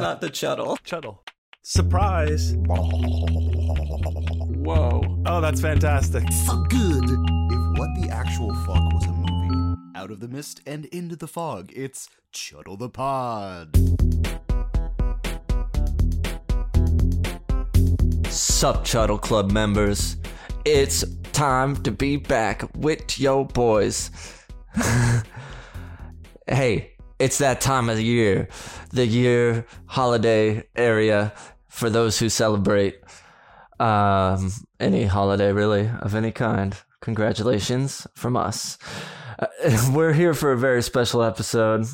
not the Chuddle. Chuddle. Surprise. Whoa. Oh, that's fantastic. Fuck good. If what the actual fuck was a movie, out of the mist and into the fog, it's Chuddle the Pod. Sup, Chuddle Club members. It's time to be back with yo boys. hey, it's that time of the year, the year holiday area for those who celebrate um, any holiday really of any kind. Congratulations from us. Uh, we're here for a very special episode.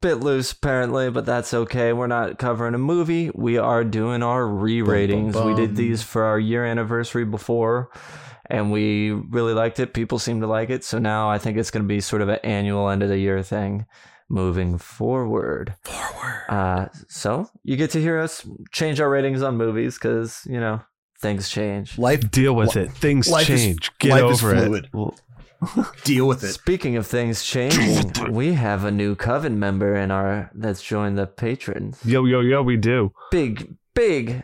Bit loose apparently, but that's okay. We're not covering a movie. We are doing our re-ratings. We did these for our year anniversary before and we really liked it. People seem to like it. So now I think it's going to be sort of an annual end of the year thing moving forward. Forward. Uh, so you get to hear us change our ratings on movies because, you know, things change. Life, Deal with it. Things Life is- change. Get life is over fluid. it. Well, deal with it. Speaking of things changing, we have a new coven member in our that's joined the patrons. Yo, yo, yo, we do. Big, big,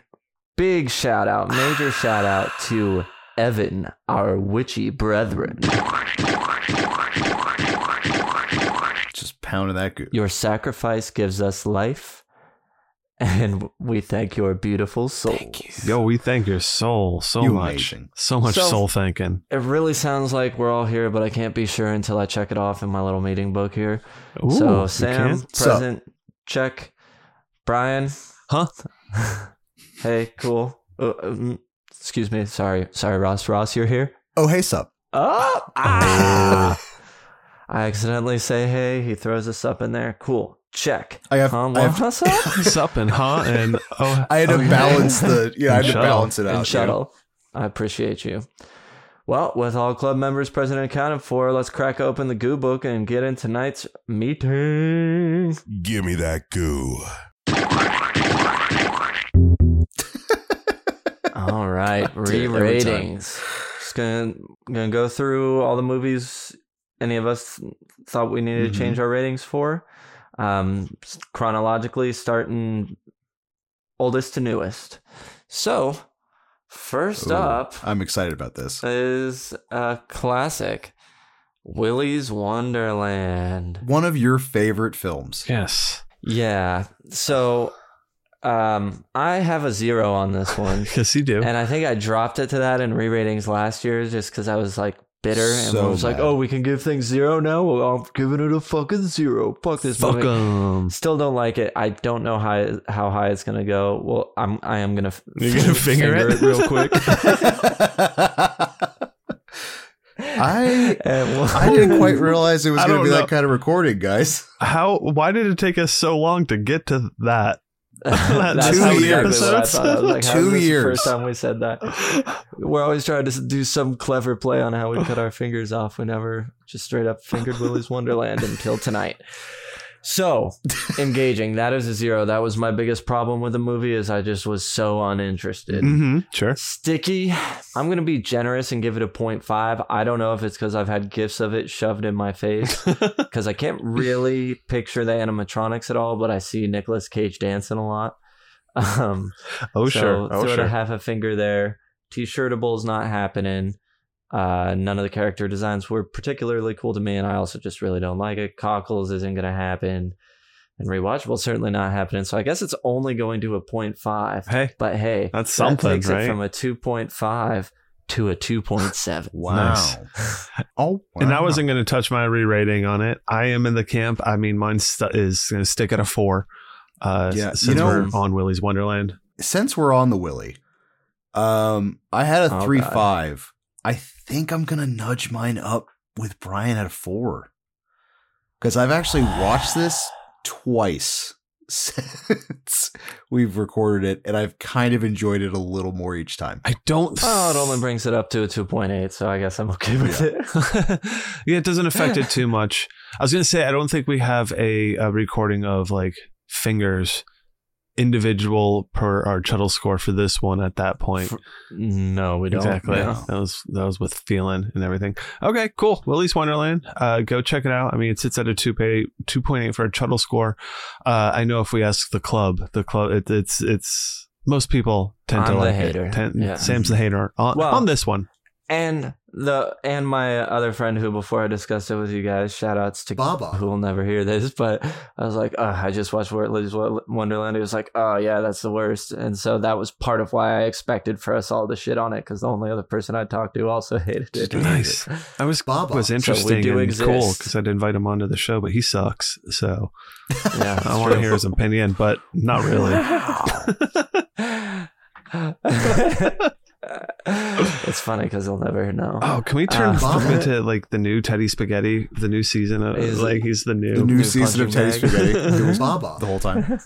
big shout out, major shout out to Evan, our witchy brethren. Just pounding that goop. Your sacrifice gives us life, and we thank your beautiful souls. Yo, we thank your soul so You much. amazing. So much So- soul thanking. It really sounds like we're all here, but I can't be sure until I check it off in my little meeting book here. Ooh, so you Sam, can? So- present, check. Bryan, Huh? hey, cool. Uh, um, excuse me, sorry, sorry, Ross. Ross, you're here. Oh, hey, sup. Oh, ah. I accidentally say hey. He throws us up in there. Cool. Check. I have, Um, I have, what's up? Sup and huh and oh I had to Okay. balance the, yeah, I had to Shuttle. balance it out. and you know? shuttle. I appreciate you. Well, with all club members present and accounted for, let's crack open the goo book and get in tonight's meeting. Give me that goo. All right, Dude, every time. re-ratings. Just gonna gonna go through all the movies any of us thought we needed Mhm. to change our ratings for, um, chronologically, starting oldest to newest. So, first Ooh, up I'm excited about this. is a classic, Willy's Wonderland. One of your favorite films. yes. Yeah. So, um, I have a zero on this one. Yes, you do. And I think I dropped it to that in re-ratings last year just because I was like bitter and So was like, mad. "Oh, we can give things zero now. Well, I'm giving it a fucking zero. Fuck this Fuck movie." 'em. Still don't like it. I don't know how how high it's gonna go. Well, I'm I am gonna f- You're gonna finger it? real quick. I And we'll- I didn't quite realize it was I going to be know. that kind of recording, guys. How? Why did it take us so long to get to that? Two exactly years. Like, Two is this the years. First time we said that. We're always trying to do some clever play on how we cut our fingers off. We never just straight up fingered Willy's Wonderland until tonight. So engaging. That is a zero. That was my biggest problem with the movie. Is I just was so uninterested. Mm-hmm. Sure. Sticky. I'm gonna be generous and give it a 0.5. I don't know if it's because I've had gifts of it shoved in my face because I can't really picture the animatronics at all, but I see Nicolas Cage dancing a lot. Um, Oh so sure. Oh sure. a half a finger there. T-shirtable's not happening. Uh, none of the character designs were particularly cool to me, and I also just really don't like it. Cockles isn't going to happen, and rewatchable certainly not happening. So I guess it's only going to a 0.5. Hey, But hey, That's that something, takes right? it from a 2.5 to a 2.7. Wow. Nice. Oh, And I wasn't going to touch my re-rating on it. I am in the camp. I mean, mine st- is going to stick at a four. Uh, Yeah, s- you since know- we're on Willy's Wonderland. Since we're on the Willy, um, I had a Oh, three God. five. I think I'm gonna nudge mine up with Bryan at a four because I've actually watched this twice since we've recorded it, and I've kind of enjoyed it a little more each time. I don't. Oh, it only brings it up to a 2.8, so I guess I'm okay with it. yeah, it doesn't affect it too much. I was going to say I don't think we have a, a recording of like fingers individual per our Chuddle score for this one at that point. For- No, we don't. Exactly. No. That was that was with feeling and everything. Okay, cool. Willy's Wonderland. Uh, go check it out. I mean, it sits at a two pay two point eight for a Chuddle score. Uh, I know if we ask the club, the club, it, it's it's most people tend to I'm the like hater. it. Ten- Yeah. Sam's the hater on, Well- on this one. And the and my other friend who before I discussed it with you guys, shout outs to Baba. who will never hear this, but I was like, oh, I just watched Willy's Wonderland. He was like, oh yeah, that's the worst, and so that was part of why I expected for us all to shit on it because the only other person I talked to also hated it. Nice. I was Baba. was interesting do and cool because I'd invite him onto the show, but he sucks. So Yeah, I want to hear his opinion, but not really. It's funny because he'll never know. Oh, can we turn Uh, flip into like the new Teddy Spaghetti, the new season of Is- like he's the new, The new New season of punching Teddy bag. Spaghetti. It was Baba the whole time.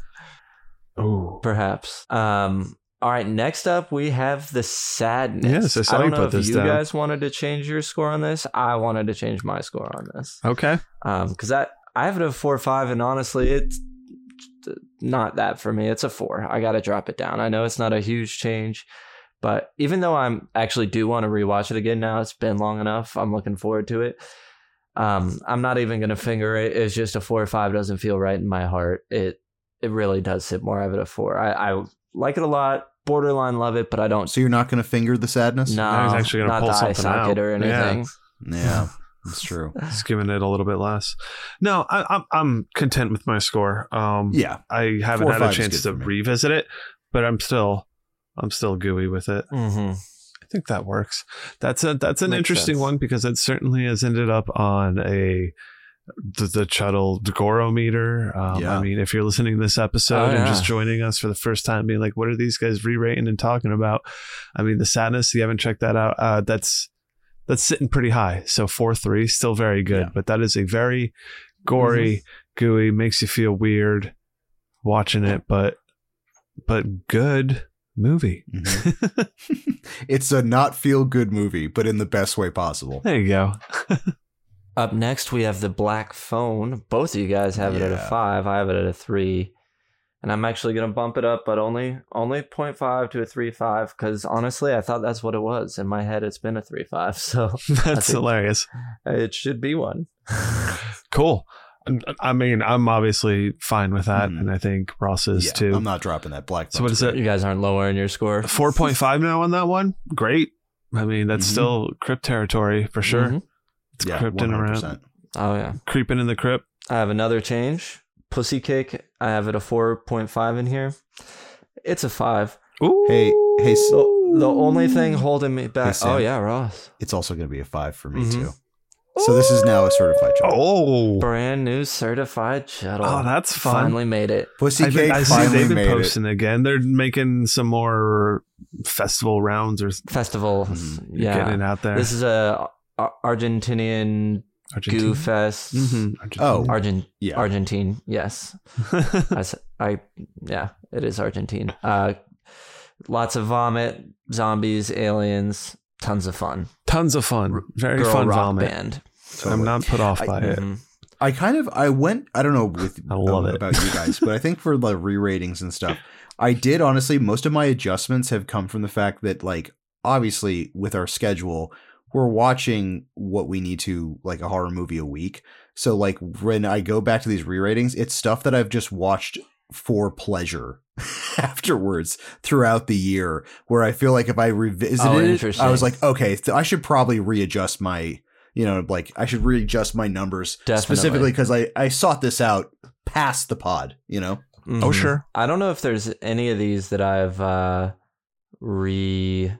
oh Perhaps. Um. All right. Next up, we have the sadness. Yes, I saw don't you know put if you down. guys wanted to change your score on this. I wanted to change my score on this. okay. Um. Because I I have it a four five, and honestly, it's not that for me. It's a four. I got to drop it down. I know it's not a huge change, but even though I'm actually do want to rewatch it again now, it's been long enough. I'm looking forward to it. Um, I'm not even gonna finger it. It's just a four or five doesn't feel right in my heart. It it really does sit more of it a four. I, I like it a lot. Borderline love it, but I don't. So you're not going to finger the sadness? No, Now he's actually gonna not pull the eye something socket out. or anything. Yeah, that's true. Just giving it a little bit less. No, I, I'm I'm content with my score. Um, Yeah, I haven't had a chance to revisit it, but I'm still I'm still gooey with it. Mm-hmm. I think that works. That's a that's an Makes interesting sense. one because it certainly has ended up on a the, the Chuddle Goro meter. Um, Yeah. I mean, if you're listening to this episode Oh, and yeah. just joining us for the first time, being like, "What are these guys re-rating and talking about?" I mean, the sadness. You haven't checked that out. Uh, that's that's sitting pretty high. So four three, still very good, Yeah. but that is a very gory, gooey, makes you feel weird watching it, but but good movie. Mhm. it's a not feel good movie, but in the best way possible. There you go. Up next, we have the Black Phone. Both of you guys have it at a five. I have it at a three, and I'm actually gonna bump it up, but only only 0.5 to a three five. Because honestly, I thought that's what it was in my head. It's been a three five, so That's hilarious. it should be one. Cool. I mean, I'm obviously fine with that, Mhm. and I think Ross is Yeah, too. I'm not dropping that black. So what is it? you guys aren't lowering your score. Four point five now on that one. Great. I mean, that's Mhm. still crypt territory for sure. Mhm. It's Yeah, crypting around, 100%. Oh yeah. creeping in the crypt. I have another change. Pussy Cake. I have it a 4.5 in here. It's a five. Ooh. Hey, hey, So The, the only thing holding me back. Sam. oh yeah, Ross. It's also going to be a five for me Mhm. too. So this is now a certified chocolate. Oh. Brand new certified Chuddle. Oh, that's fun. Finally made it. Pussy I, Cake I see finally they've been made it. posting again. They're making some more festival rounds or Festival. Mhm. Yeah. getting out there. This is a Ar- Argentinian Argentina? goo fest. Mhm. Oh. Argent Yeah. Argentine. Yes. I yeah, it is Argentine. Uh, lots of vomit, zombies, aliens, tons of fun. Tons of fun. Very Girl fun rock vomit. band. I'm not put off I- by it. Mhm. I kind of I went I don't know with I love it. about you guys, but I think for the re-ratings and stuff, I did honestly most of my adjustments have come from the fact that like obviously with our schedule we're watching what we need to like a horror movie a week. So like when I go back to these re-ratings, it's stuff that I've just watched for pleasure afterwards throughout the year where I feel like if I revisited Oh, it, I was like, okay, th- I should probably readjust my, you know, like I should readjust my numbers Definitely. specifically because I, I sought this out past the pod, you know? Oh, Mhm. sure. I don't know if there's any of these that I've uh, re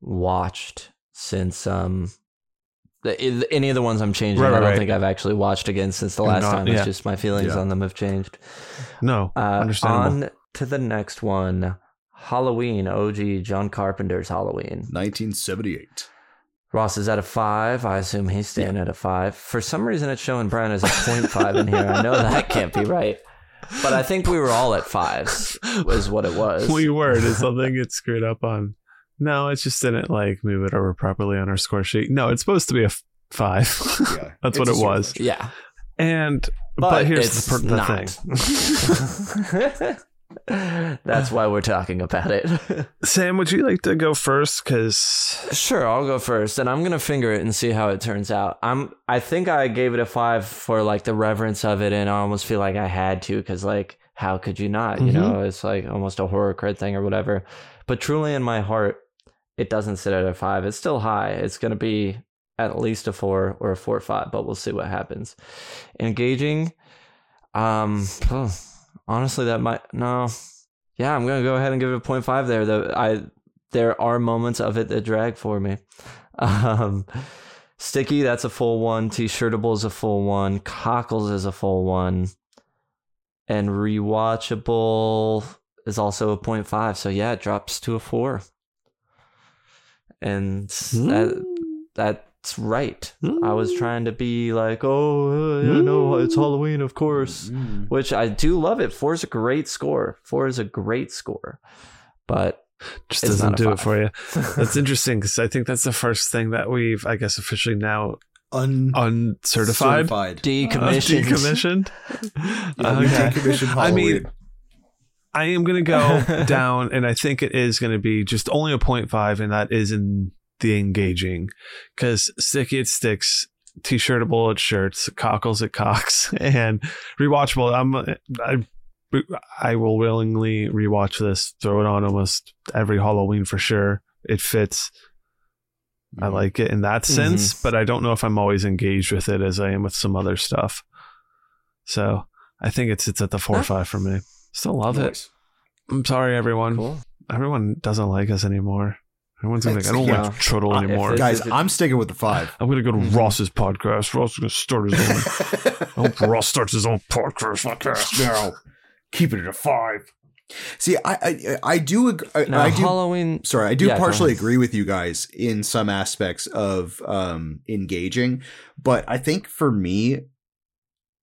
watched since um the, any of the ones I'm changing. Right, I don't right. think I've actually watched again since the last not- time. yeah. It's just my feelings Yeah. on them have changed. No, Uh, understandable. on to the next one. Halloween, OG John Carpenter's Halloween. 1978. Ross is at a five. I assume he's staying at a five. For some reason, it's showing Bryan as a 0.5 in here. I know that can't be right. But I think we were all at fives, was what it was. we were. Did something get screwed up on? No, it just didn't like move it over properly on our score sheet. No, it's supposed to be a f- five. Yeah. That's It's what it sort of was. yeah. And but, But, here's the, per- the thing. That's why we're talking about it. Sam, would you like to go first? Because Sure, I'll go first, and I'm gonna finger it and see how it turns out. I'm, I think I gave it a five for like the reverence of it, and I almost feel like I had to, because like, how could you not? You Mhm. know, it's like almost a horror cred thing or whatever. But truly, in my heart, it doesn't sit at a five. It's still high. It's gonna be at least a four or a four five, but we'll see what happens. Engaging, um, honestly, that might no. Yeah, I'm gonna go ahead and give it a 0.5 there. Though I there are moments of it that drag for me. Um, Sticky, that's a full one. T-shirtable is a full one. Cockles is a full one. And rewatchable is also a 0.5. So yeah, it drops to a four. And that that's right. I was trying to be like, oh, you know, it's Halloween, of course. Mm. Which I do love it. Four is a great score. Four is a great score. But just It's doesn't not a do it for you. That's interesting because I think that's the first thing that we've, I guess, officially now Un- uncertified, certified. decommissioned. Uh, decommissioned. Yeah, we Okay. decommissioned I mean, Halloween. I am going to go down, and I think it is going to be just only a 0.5, and that is in the engaging. Because sticky, it sticks. T-shirtable, it shirts. Cockles, it cocks. And rewatchable, I'm, I, I will willingly rewatch this, throw it on almost every Halloween for sure. It fits. I mm-hmm. like it in that mm-hmm. sense, but I don't know if I'm always engaged with it as I am with some other stuff. So I think it sits at the four or five for me. Still love it. I'm sorry, everyone. cool. Everyone doesn't like us anymore. Everyone's like, I don't Yeah. like Chuddle Uh, anymore. if Guys, it- I'm sticking with the five. I'm gonna go to Mhm. Ross's podcast. Ross is gonna start his own. I hope Ross starts his own podcast. now. Keep it at a five. See, I I, I do ag- I, Now I do Halloween. sorry, I do Yeah, partially agree with you guys in some aspects of um engaging, but I think for me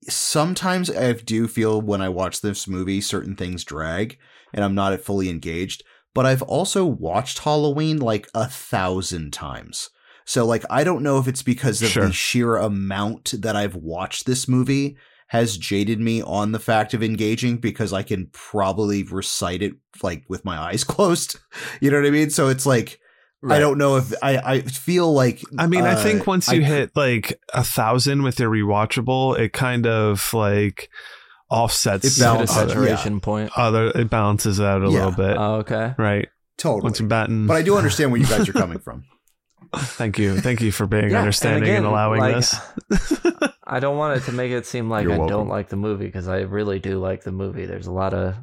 sometimes I do feel when I watch this movie certain things drag and I'm not fully engaged, but I've also watched Halloween like a thousand times. So like I don't know if it's because of Sure. the sheer amount that I've watched this movie has jaded me on the fact of engaging because I can probably recite it like with my eyes closed. You know what I mean? So it's like I don't know if I I feel like I mean, I uh, think once you I- hit like a thousand with your rewatchable, it kind of like offsets It Hit a balances- other, saturation point. other. It balances out a Yeah. little bit, Oh, okay. right? totally. Once you're batting. but I do understand where you guys are coming from. Thank you, thank you for being Yeah, understanding and, again, allowing like, this. I don't want it to make it seem like You're I welcome. don't like the movie because I really do like the movie. There's a lot of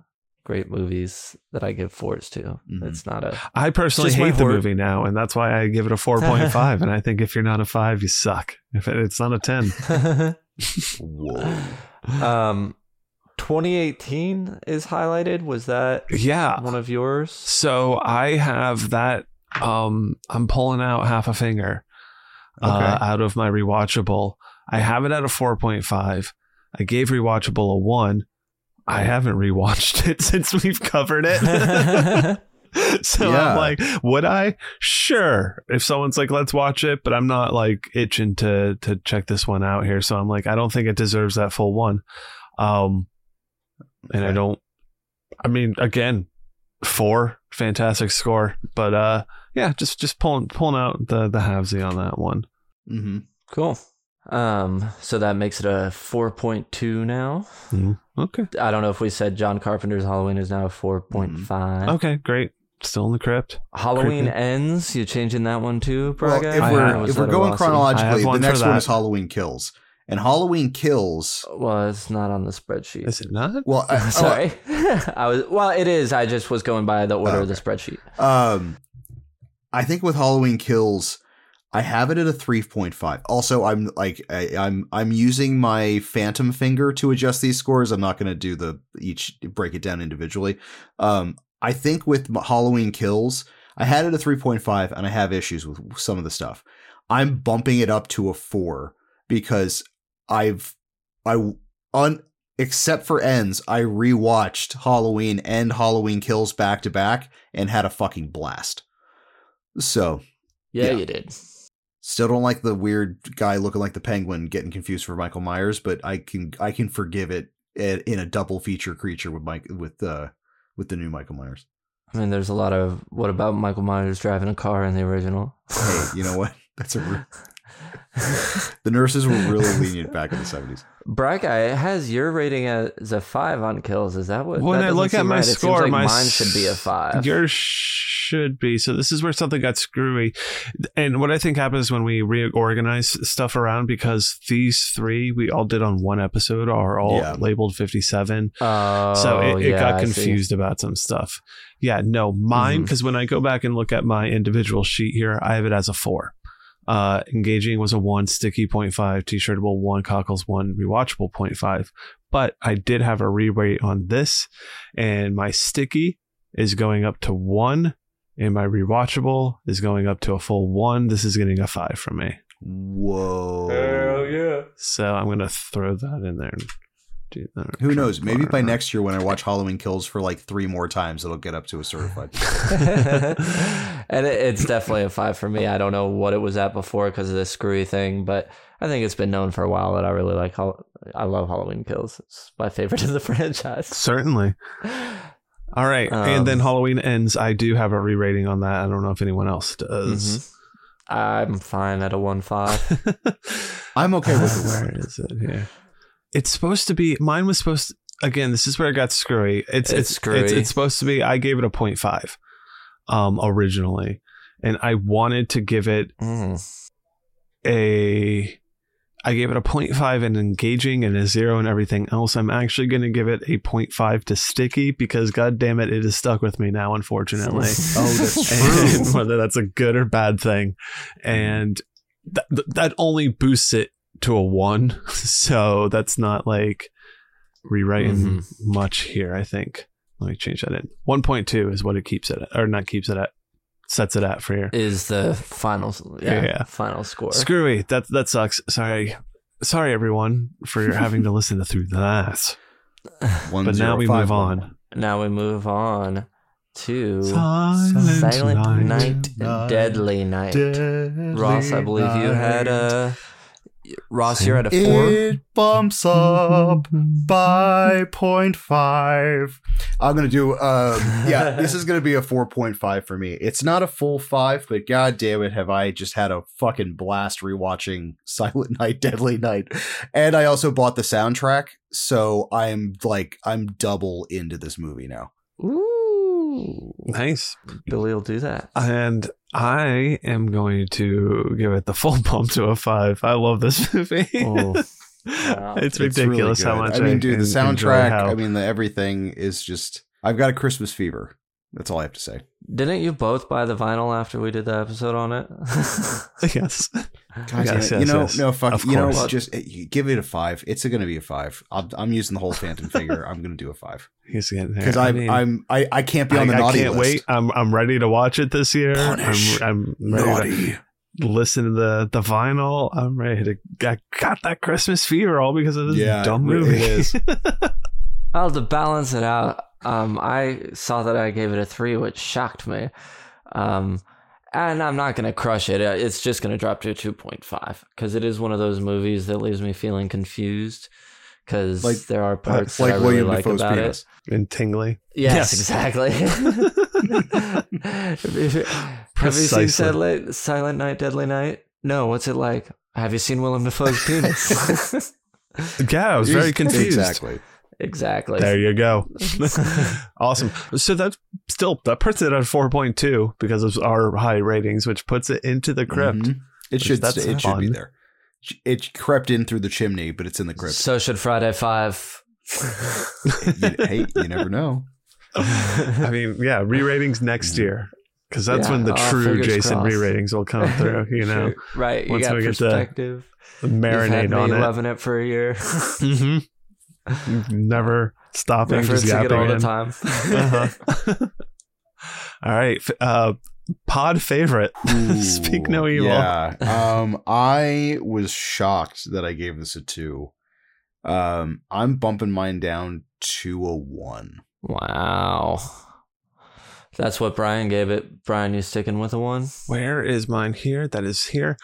great movies that I give fours to. Mhm. It's not a I personally hate the movie now, and that's why I give it a four point five. and I think if you're not a five, you suck. If it's not a ten, Whoa. um 2018 is highlighted. Was that yeah. one of yours? So I have that. Um, I'm pulling out half a finger uh, out of my rewatchable. I have it at a four point five. I gave rewatchable a one. I haven't rewatched it since we've covered it. so Yeah. I'm like, would I? Sure. If someone's like, let's watch it, but I'm not like itching to to check this one out here. So I'm like, I don't think it deserves that full one. Um, and I don't. I mean, again, four fantastic score, but uh, yeah, just just pulling pulling out the the halvesy on that one. Mm-hmm. Cool. Um, so that makes it a 4.2 now. Okay. I don't know if we said John Carpenter's Halloween is now a 4.5. Okay. Great. Still in the crypt. Halloween Creepy. ends. You changing that one too, Well, if we're have- if we're going chronologically, the next one is Halloween Kills, and Halloween Kills. Well, it's not on the spreadsheet. Is it not? Well, I, Sorry, I was. Well, it is. I just was going by the order Oh, of the spreadsheet. Um, I think with Halloween Kills, I have it at a three point five. Also, I'm like I, I'm I'm using my phantom finger to adjust these scores. I'm not going to do the each break it down individually. Um, I think with Halloween Kills, I had it a three point five, and I have issues with some of the stuff. I'm bumping it up to a four because I've I un except for ends, I rewatched Halloween and Halloween Kills back to back and had a fucking blast. So, Yeah, Yeah. you did. Still don't like the weird guy looking like the penguin getting confused for Michael Myers, but I can I can forgive it in a double feature creature with Mike with uh with the new Michael Myers. I mean, there's a lot of what about Michael Myers driving a car in the original? Hey, you know what? That's a. Re- the nurses were really lenient back in the seventies. Bright Guy it has your rating as a five on kills. Is that what? When that I doesn't look at my right. Score, like my mine should be a five. Yours should be. So this is where something got screwy. And what I think happens when we reorganize stuff around because these three we all did on one episode are all Yeah. labeled 57. Oh, so it, it yeah, got confused about some stuff. Yeah, no, mine mm-hmm. because when I go back and look at my individual sheet here, I have it as a four. Uh, engaging was a one, sticky 0.5, t-shirtable one, cockles one, rewatchable 0.5. But I did have a re-rate on this, and my sticky is going up to one, and my rewatchable is going up to a full one. This is getting a five from me. Whoa! hell yeah! So I'm gonna throw that in there. And do that. Who knows? Maybe by next year, when I watch Halloween Kills for like three more times, it'll get up to a certified. and it, it's definitely a five for me. I don't know what it was at before because of this screwy thing, but I think it's been known for a while that I really like. Hall- I love Halloween Kills. It's my favorite of the franchise. Certainly. All right, and then Um, Halloween ends. I do have a re-rating on that. I don't know if anyone else does. I'm fine at a one five. I'm okay with it. Where is it here? It's supposed to be. Mine was supposed. To, again, this is where it got screwy. It's It's it's screwy. It's, it's supposed to be. I gave it a 0.5 um, originally, and I wanted to give it Mm. a. I gave it a 0.5 and engaging and a zero and everything else. I'm actually going to give it a 0.5 to sticky because, god damn it, it is stuck with me now, unfortunately. Oh, that's and true. whether that's a good or bad thing. And th- th- that only boosts it to a one. So that's not like rewriting Mhm. much here, I think. Let me change that in. 1.2 is what it keeps it at, or not keeps it at, sets it at for here. Is the final yeah, Yeah. final score. Screwy. That, that sucks. Sorry. Sorry, everyone, for having to listen to through that. One, But now we five, move one. on. Now we move on to Silent, Silent night. Night, Night. Deadly Night. Deadly Ross, I believe you had night. a Ross. You're at a four. It bumps up by 0.5. I'm gonna do um yeah, this is gonna be a 4.5 for me. It's not a full five, but god damn it, have I just had a fucking blast rewatching Silent Night, Deadly Night. And I also bought the soundtrack, so I'm like I'm double into this movie now. Ooh, Nice. Billy will do that. And I am going to give it the full bump to a five. I love this movie. Oh, Wow. it's It's really ridiculous how much I mean, dude, the soundtrack, how- I mean the everything is just I've got a Christmas fever. That's all I have to say. Didn't you both buy the vinyl after we did the episode on it? yes. God Yes, damn it. you know, yes. no, fuck. Of You know, just eh, you give it a five. It's going to be a five. I'm, I'm using the whole Phantom figure. I'm going to do a five He's getting there. because I I'm, mean, I'm, I, I can't be I, on the I naughty can't list. wait. I'm I'm ready to watch it this year. Punish. I'm, I'm ready Naughty. to listen to the the vinyl. I'm ready to. I got that Christmas fever all because of this Yeah, dumb it movie. is. well, to balance it out, um, I saw that I gave it a three, which shocked me. Um, and I'm not gonna crush it. Uh, It's just gonna drop to a two point five because it is one of those movies that leaves me feeling confused Because Like- there are parts that like I really Willem like Dafoe's about penis. and tingly. Yes, Yes. exactly. have you, have you seen Silent, Silent Night, Deadly Night? No. What's it like? Have you seen Willem Dafoe's penis? Yeah, I was very confused. Exactly. Exactly. There you go. awesome. So that's still that puts it at four point two because of our high ratings, which puts it into the crypt. Mhm. It should. That's Stay, it should be there. It crept in through the chimney, but it's in the crypt. So should Friday Five. You- hey, you never know. I mean, yeah, re-ratings next year because that's Yeah, when the oh, true Jason crossed. re-ratings will come through. You know, right? You Once got we get the perspective. You've had me on it. loving it for a year. hmm Never stopping, just Referencing it all yapping the time. Uh-huh. all right, uh, pod favorite. Speak no evil. Yeah. Um, I was shocked that I gave this a two. Um, I'm bumping mine down to a one. Wow. That's what Bryan gave it. Bryan, you sticking with a one? Where is mine here? That is here.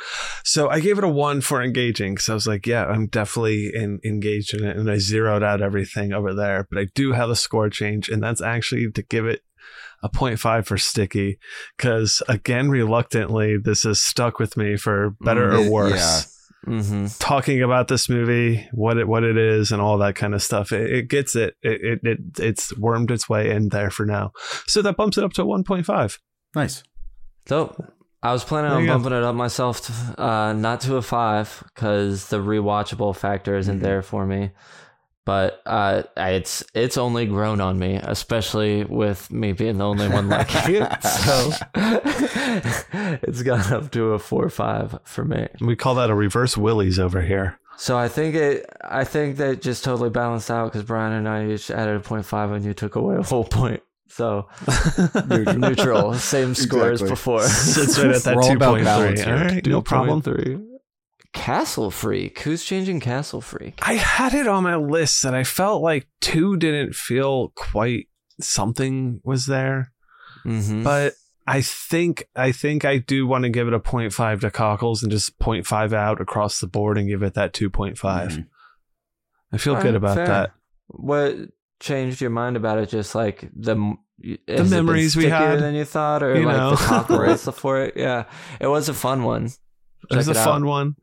So I gave it a one for engaging because I was like, yeah, I'm definitely in, engaged in it. And I zeroed out everything over there. But I do have a score change, and that's actually to give it a 0.5 for sticky because, again, reluctantly, this has stuck with me for better Mm, or worse. Mm-hmm. Talking about this movie, what it what it is, and all that kind of stuff, it, it gets it. It, it. it it's wormed its way in there for now, so that bumps it up to 1.5. Nice. So I was planning There on you go. bumping it up myself, to, uh, not to a five because the rewatchable factor isn't Mhm. there for me. But uh, it's it's only grown on me, especially with me being the only one liking it. So it's gone up to a four or five for me. We call that a reverse Willies over here. So I think it. I think that just totally balanced out because Bryan and I each added a point five, and you took away a whole point. So Neutral. neutral, same score as Exactly. before. Sits right at that We're all about 2.3. balance All here. right, no problem. Three. Castle Freak. Who's changing Castle Freak? I had it on my list and I felt like two didn't feel quite something was there. Mm-hmm. But I think I think I do want to give it a 0.5 to Cockles and just 0.5 out across the board and give it that 2.5. Mhm. I feel All good right, about fair. that. What changed your mind about it? Just like the the memories we had, than you thought, or you like know. the cockles for it. Yeah, it was a fun one. It was a fun out. one.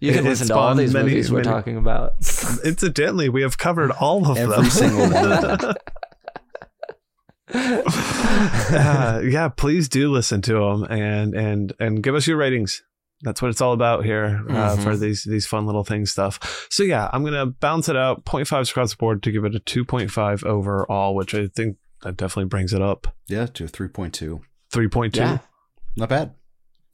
You can It- listen to all these many- movies we're many- talking about. Incidentally, we have covered all of Every them. single one uh, yeah, please do listen to them and and and give us your ratings. That's what it's all about here uh, Mhm. for these these fun little things stuff. So yeah, I'm gonna bounce it out 0.5 across the board to give it a 2.5 overall, which I think that definitely brings it up. Yeah, to a 3.2. 3.2, yeah, Not bad.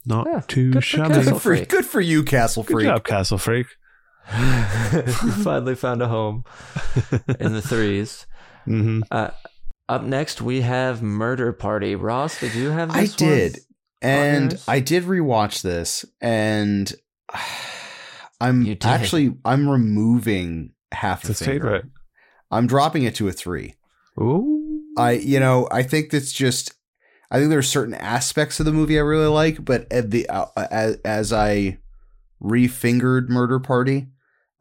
Not Yeah, too good shabby. Castle Good for, good for you, Castle Freak. Good Freak. job, Castle Freak. you finally found a home in the threes. hmm Uh, up next, we have Murder Party. Ross, did you have I this one? did. And yours? I did rewatch this and I'm actually I'm removing half It's a his finger. favorite. I'm dropping it to a 3. Ooh. I you know, I think that's just I think there are certain aspects of the movie I really like, but at the uh, as, as I refingered Murder Party,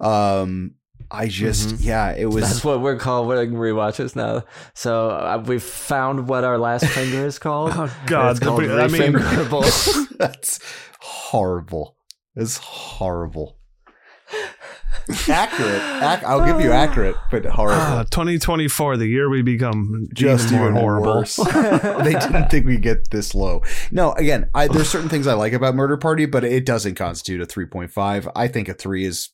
um I just Mhm. yeah, it was That's what we're calling rewatches now. So uh, we've found what our last finger is called. Oh God! It's called I mean. That's horrible. It's horrible. Accurate. Ac- I'll give you accurate, but horrible. ah, 2024, the year we become Just even more even horrible. worse. they didn't think we'd get this low. No, again, I, there's certain things I like about Murder Party, but it doesn't constitute a 3.5. I think a three is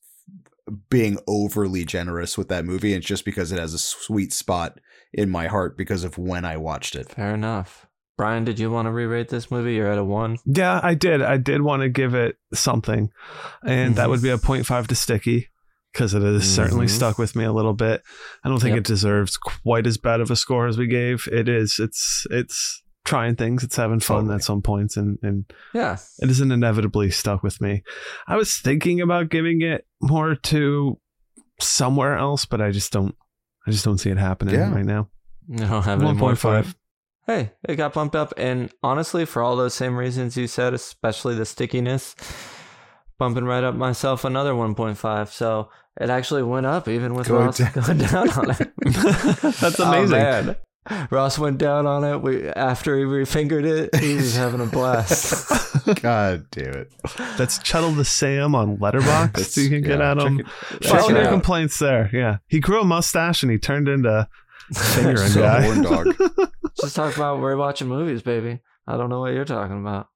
being overly generous with that movie. And it's just because it has a sweet spot in my heart because of when I watched it. Fair enough. Bryan, did you want to re-rate this movie? You're at a one. Yeah, I did. I did want to give it something, and that would be a 0.5 to Sticky because it has certainly Mhm. stuck with me a little bit. I don't think Yep. it deserves quite as bad of a score as we gave. It is. It's it's trying things. It's having fun Totally. at some points, and and Yeah. it isn't inevitably stuck with me. I was thinking about giving it more to somewhere else, but I just don't. I just don't see it happening Yeah. right now. Don't have 1.5. Hey, it got bumped up, and honestly, for all those same reasons you said, especially the stickiness, bumping right up myself another 1.5. So it actually went up, even with Going Ross down. going down on it. That's Oh, amazing. man. Ross went down on it. We after he refingered it, he was having a blast. God damn it. That's Chuddle the Sam on Letterboxd. It's- you can get at him. check File your out. complaints there. Yeah, he grew a mustache and he turned into fingering So guy. dog. Just talk about we're watching movies, baby. I don't know what you're talking about.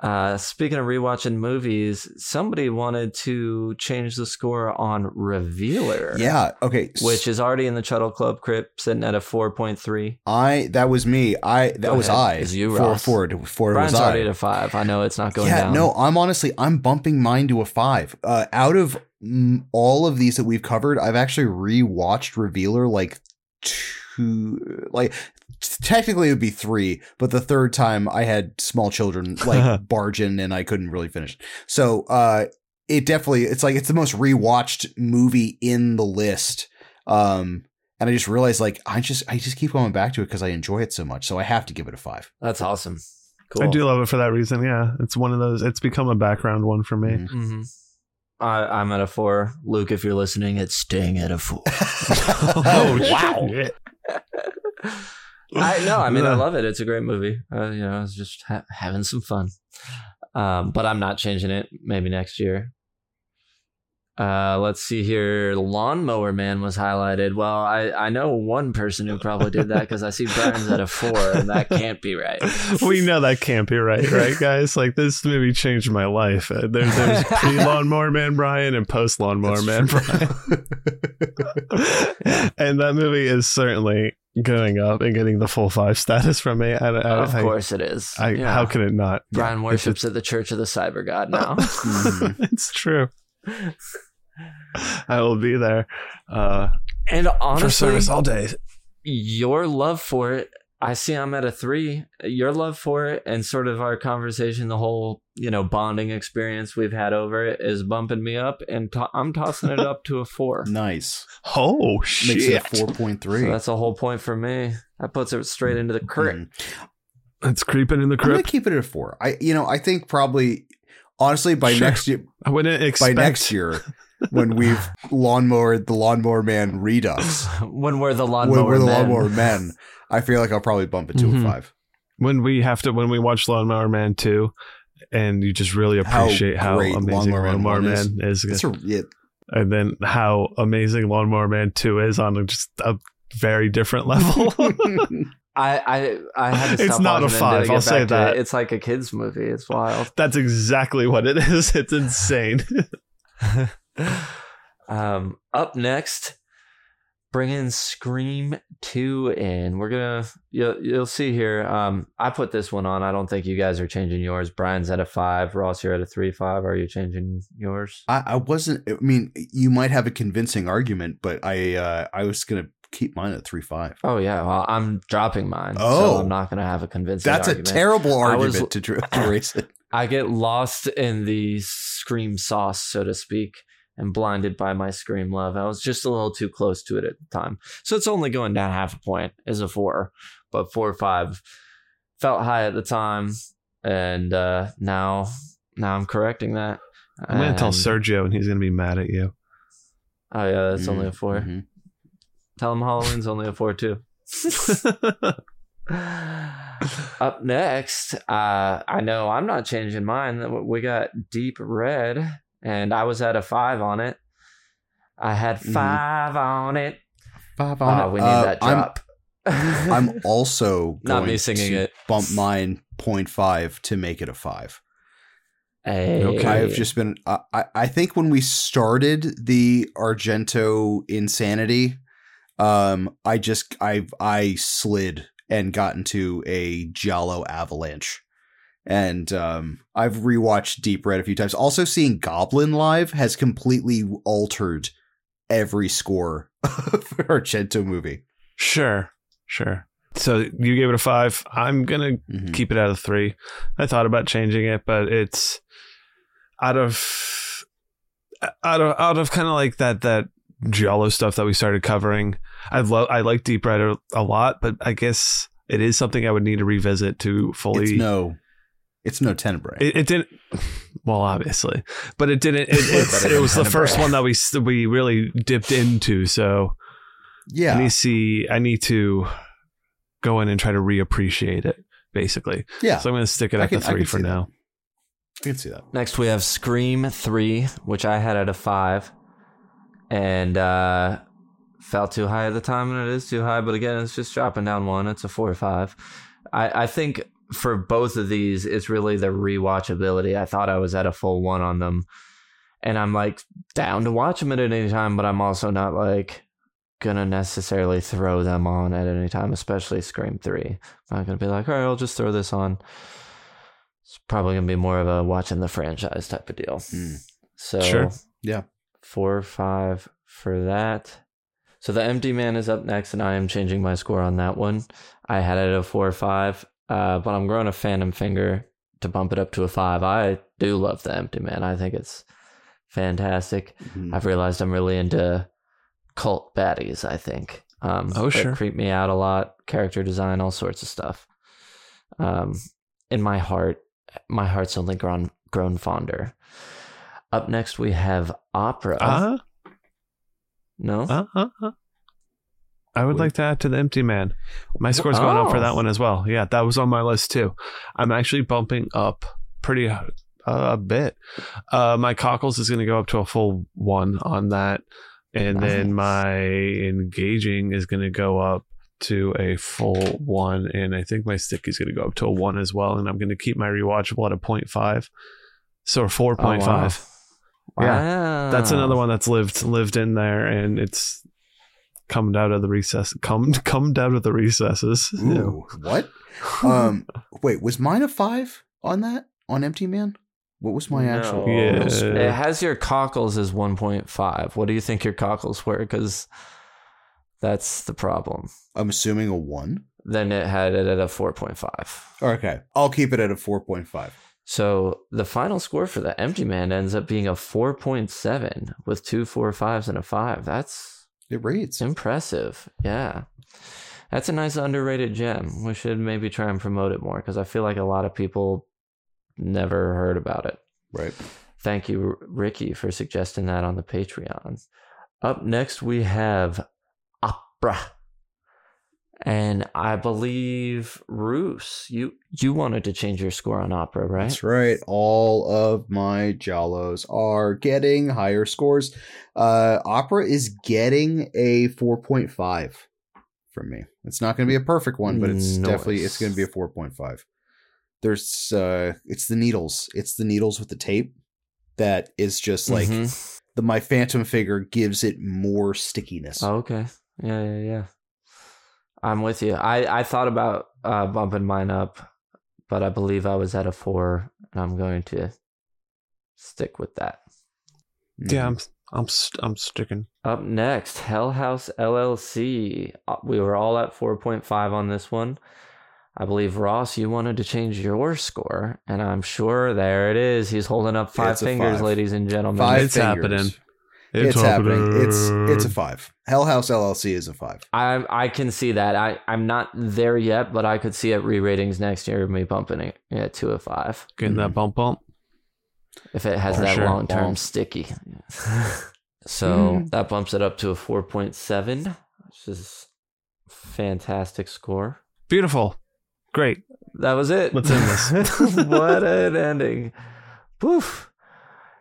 Uh, speaking of rewatching movies, somebody wanted to change the score on Revealer. Yeah. Okay. Which is already in the Chuddle Club crypt, sitting at a 4.3. I that was me. I that Go was ahead. I. It's you, for Ross. for for it Bryan's was already I. at a 5. I know it's not going yeah, down. no, I'm honestly I'm bumping mine to a five. Uh, out of mm, all of these that we've covered, I've actually rewatched Revealer like two, like technically it would be three, but the third time I had small children like barge in and I couldn't really finish. So, uh, it definitely it's like it's the most rewatched movie in the list. Um, and I just realized like I just I just keep going back to it because I enjoy it so much. So I have to give it a five. That's awesome. Cool. I do love it for that reason. Yeah, it's one of those. It's become a background one for me. Mhm. hmm I, I'm at a four. Luke, if you're listening, it's staying at a four. Oh, wow! Shit. I no, I mean I love it. It's a great movie. Uh, you know, I was just ha- having some fun. Um, but I'm not changing it. Maybe next year. Uh, let's see here. Lawnmower Man was highlighted. Well, I, I know one person who probably did that because I see Bryan's at a four, and that can't be right. we know that can't be right, right, guys? Like this movie changed my life. Uh, there, there's pre Lawnmower Man Bryan and post Lawnmower Man Bryan, and that movie is certainly going up and getting the full five status from me. I, I, of I- course it is. I, Yeah. How can it not? Bryan If worships at the Church of the Cyber God now. Mhm. it's true. I will be there uh, and for honestly, service all day. your love for it i see i'm at a three your love for it and sort of our conversation the whole you know bonding experience we've had over it is bumping me up and to- i'm tossing it up to a four nice. Oh shit. Makes it a four point so that's a whole point for me that puts it straight into the crit mm-hmm. It's creeping in the I'm gonna crypt. keep it at a four. I you know I think probably honestly by Sure. next year I wouldn't expect. by next year when we've lawnmower the lawnmower man redux when we're the when lawnmower we're the men. lawnmower men I feel like I'll probably bump it to Mhm. a five. when we have to when we watch Lawnmower Man two, and you just really appreciate how, great amazing Lawnmower Man Lawnmower one Man is. is, a it, and then how amazing Lawnmower Man two is on a, just a very different level. I, I I had to It's stop not a watching it and five, I'll say that. it. it's like a kids movie it's wild That's exactly what it is. It's insane. um, up next, bringing Scream 2 in. We're going to, you'll, you'll see here. Um, I put this one on. I don't think you guys are changing yours. Bryan's at a five. Ross, you're at a three, five. Are you changing yours? I, I wasn't I mean you might have a convincing argument but I uh, I was gonna keep mine at three five. Oh, yeah. Well, I'm dropping mine. So Oh. I'm not going to have a convincing argument. That's a terrible I was- argument to, to race it. I get lost in the Scream sauce, so to speak. And blinded by my scream love. I was just a little too close to it at the time. So it's only going down half a point as a four, but four or five felt high at the time, and uh, now now I'm correcting that. I'm gonna tell Sergio, and he's gonna be mad at you. Oh yeah, that's only a 4 Mhm. Tell him Halloween's only a four too. Up next, uh, I know I'm not changing mine. We got Deep Red, and I was at a five on it. I had Mhm. 5 on it. Five on Oh, it. we need Uh, that I'm- drop. I'm also Not me singing to it. bump mine 0.5 to make it a five. Hey. Okay. I've just been. I I think when we started the Argento insanity, um, I just I I slid and got into a Giallo avalanche, and um, I've rewatched Deep Red a few times. Also, seeing Goblin live has completely altered every score of Argento movie. Sure, sure. So you gave it a five. I'm gonna Mhm. keep it at a three. I thought about changing it, but it's out of out of out of kind of like that that giallo stuff that we started covering. I love I like Deep Red a, a lot, but I guess it is something I would need to revisit to fully. It's no, it's no Tenebrae. it, it didn't. Well, obviously, but it didn't. It, it, Better it was the first one that we we really dipped into. So I yeah, need to see. I need to go in and try to reappreciate it. Basically, yeah, so I'm going to stick it at can- the three for see that. now. I can see that. Next, we have Scream 3, which I had at a 5. And uh, felt too high at the time, and it is too high. But again, it's just dropping down one. It's a 4 or 5. I, I think for both of these, it's really the rewatchability. I thought I was at a full 1 on them. And I'm like down to watch them at any time, but I'm also not like gonna necessarily throw them on at any time, especially Scream 3. I'm not gonna be like, all right, I'll just throw this on. It's probably gonna be more of a watching the franchise type of deal. Hmm. So Sure. Yeah. four or five for that. So the empty man is up next, and I am changing my score on that one. I had it at a four or five, uh, but I'm growing a phantom finger to bump it up to a five. I do love the empty man. I think it's fantastic. Mhm. I've realized I'm really into cult baddies. I think Um, Oh, sure. creep me out a lot. Character design, all sorts of stuff. Um, in my heart, my heart's only grown grown fonder. Up next, we have opera. Uh, no, uh, uh, uh. I would like to add to the Empty Man. My score's going up for Oh. that one as well. Yeah, that was on my list too. I'm actually bumping up pretty uh, a bit. Uh, my cockles is going to go up to a full one on that, and then my engaging is going to go up to a full one, and I think my stick is going to go up to a one as well. And I'm going to keep my rewatchable at a 0.5, so a four Oh, point wow. Yeah, That's another one that's lived lived in there, and it's come out of the recess, come come out of the recesses. Ooh, what? Um, wait, was mine a five on that on Empty Man? What was my actual? No. Yeah. It has your cockles as 1.5. What do you think your cockles were? Because that's the problem. I'm assuming a one. Then it had it at a 4.5. Okay, I'll keep it at a four point five. So the final score for the empty man ends up being a 4.7 with two four fives and a five. That's It reads. impressive. Yeah. That's a nice underrated gem. We should maybe try and promote it more because I feel like a lot of people never heard about it. Right. Thank you, Ricky, for suggesting that on the Patreon. Up next, we have Opera. And I believe, Ross, you, you wanted to change your score on Opera, right? That's right. All of my giallos are getting higher scores. Uh, Opera is getting a 4.5 from me. It's not going to be a perfect one, but it's Nice. definitely it's going to be a 4.5. There's uh it's the needles. It's the needles with the tape that is just like Mhm. the my phantom figure gives it more stickiness. Oh, okay. Yeah, yeah, yeah. I'm with you. I, I thought about uh, bumping mine up, but I believe I was at a four, and I'm going to stick with that. Yeah, I'm I'm st- I'm sticking. Up next, Hell House LLC. Uh, We were all at 4.5 on this one. I believe Ross, you wanted to change your score, and I'm sure there it is. He's holding up five It's fingers, five. ladies and gentlemen. Five It's fingers. happening. It's, happening. It's it's a five. Hell House LLC is a five. I I can see that. I I'm not there yet, but I could see it re-ratings next year. Me bumping it yeah, to a five getting that bump bump. if it has For that sure. long-term sticky. so Mm. that bumps it up to a four point seven, which is fantastic score. Beautiful, great. That was it. Let's end this. what an ending. Poof.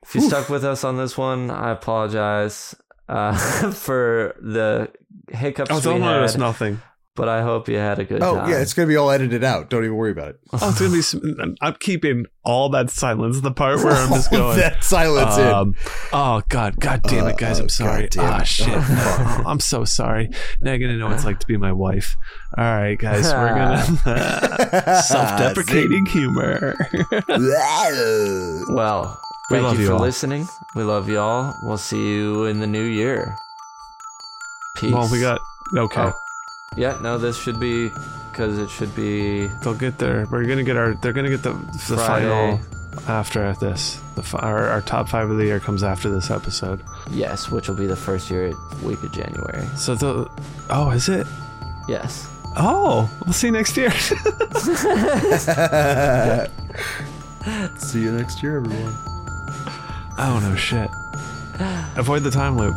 If you stuck with us on this one, I apologize uh, for the hiccups Oh, we don't had, notice nothing. but I hope you had a good Oh time. yeah, it's gonna be all edited out. Don't even worry about it. Oh, it's gonna be. I'm keeping all that silence. The part where I'm just All going. that silence Um, oh God, God damn Uh, it, guys! oh, I'm sorry. God Ah, it. shit. Oh. Oh, I'm so sorry. Now you're gonna know what it's like to be my wife. All right, guys, we're gonna self-deprecating humor. in. Well, We thank love you you for all. listening. We love you all. We'll see you in the new year. Peace. well, we got okay. Oh. Yeah, no, this should be because it should be They'll get there. We're gonna get our. They're gonna get the the Friday. final after this. The fi- our, our top five of the year comes after this episode. Yes, which will be the first year week of January. So the oh, is it? Yes. Oh, we'll see you next year. See you next year, everyone. Oh no shit. Avoid the time loop.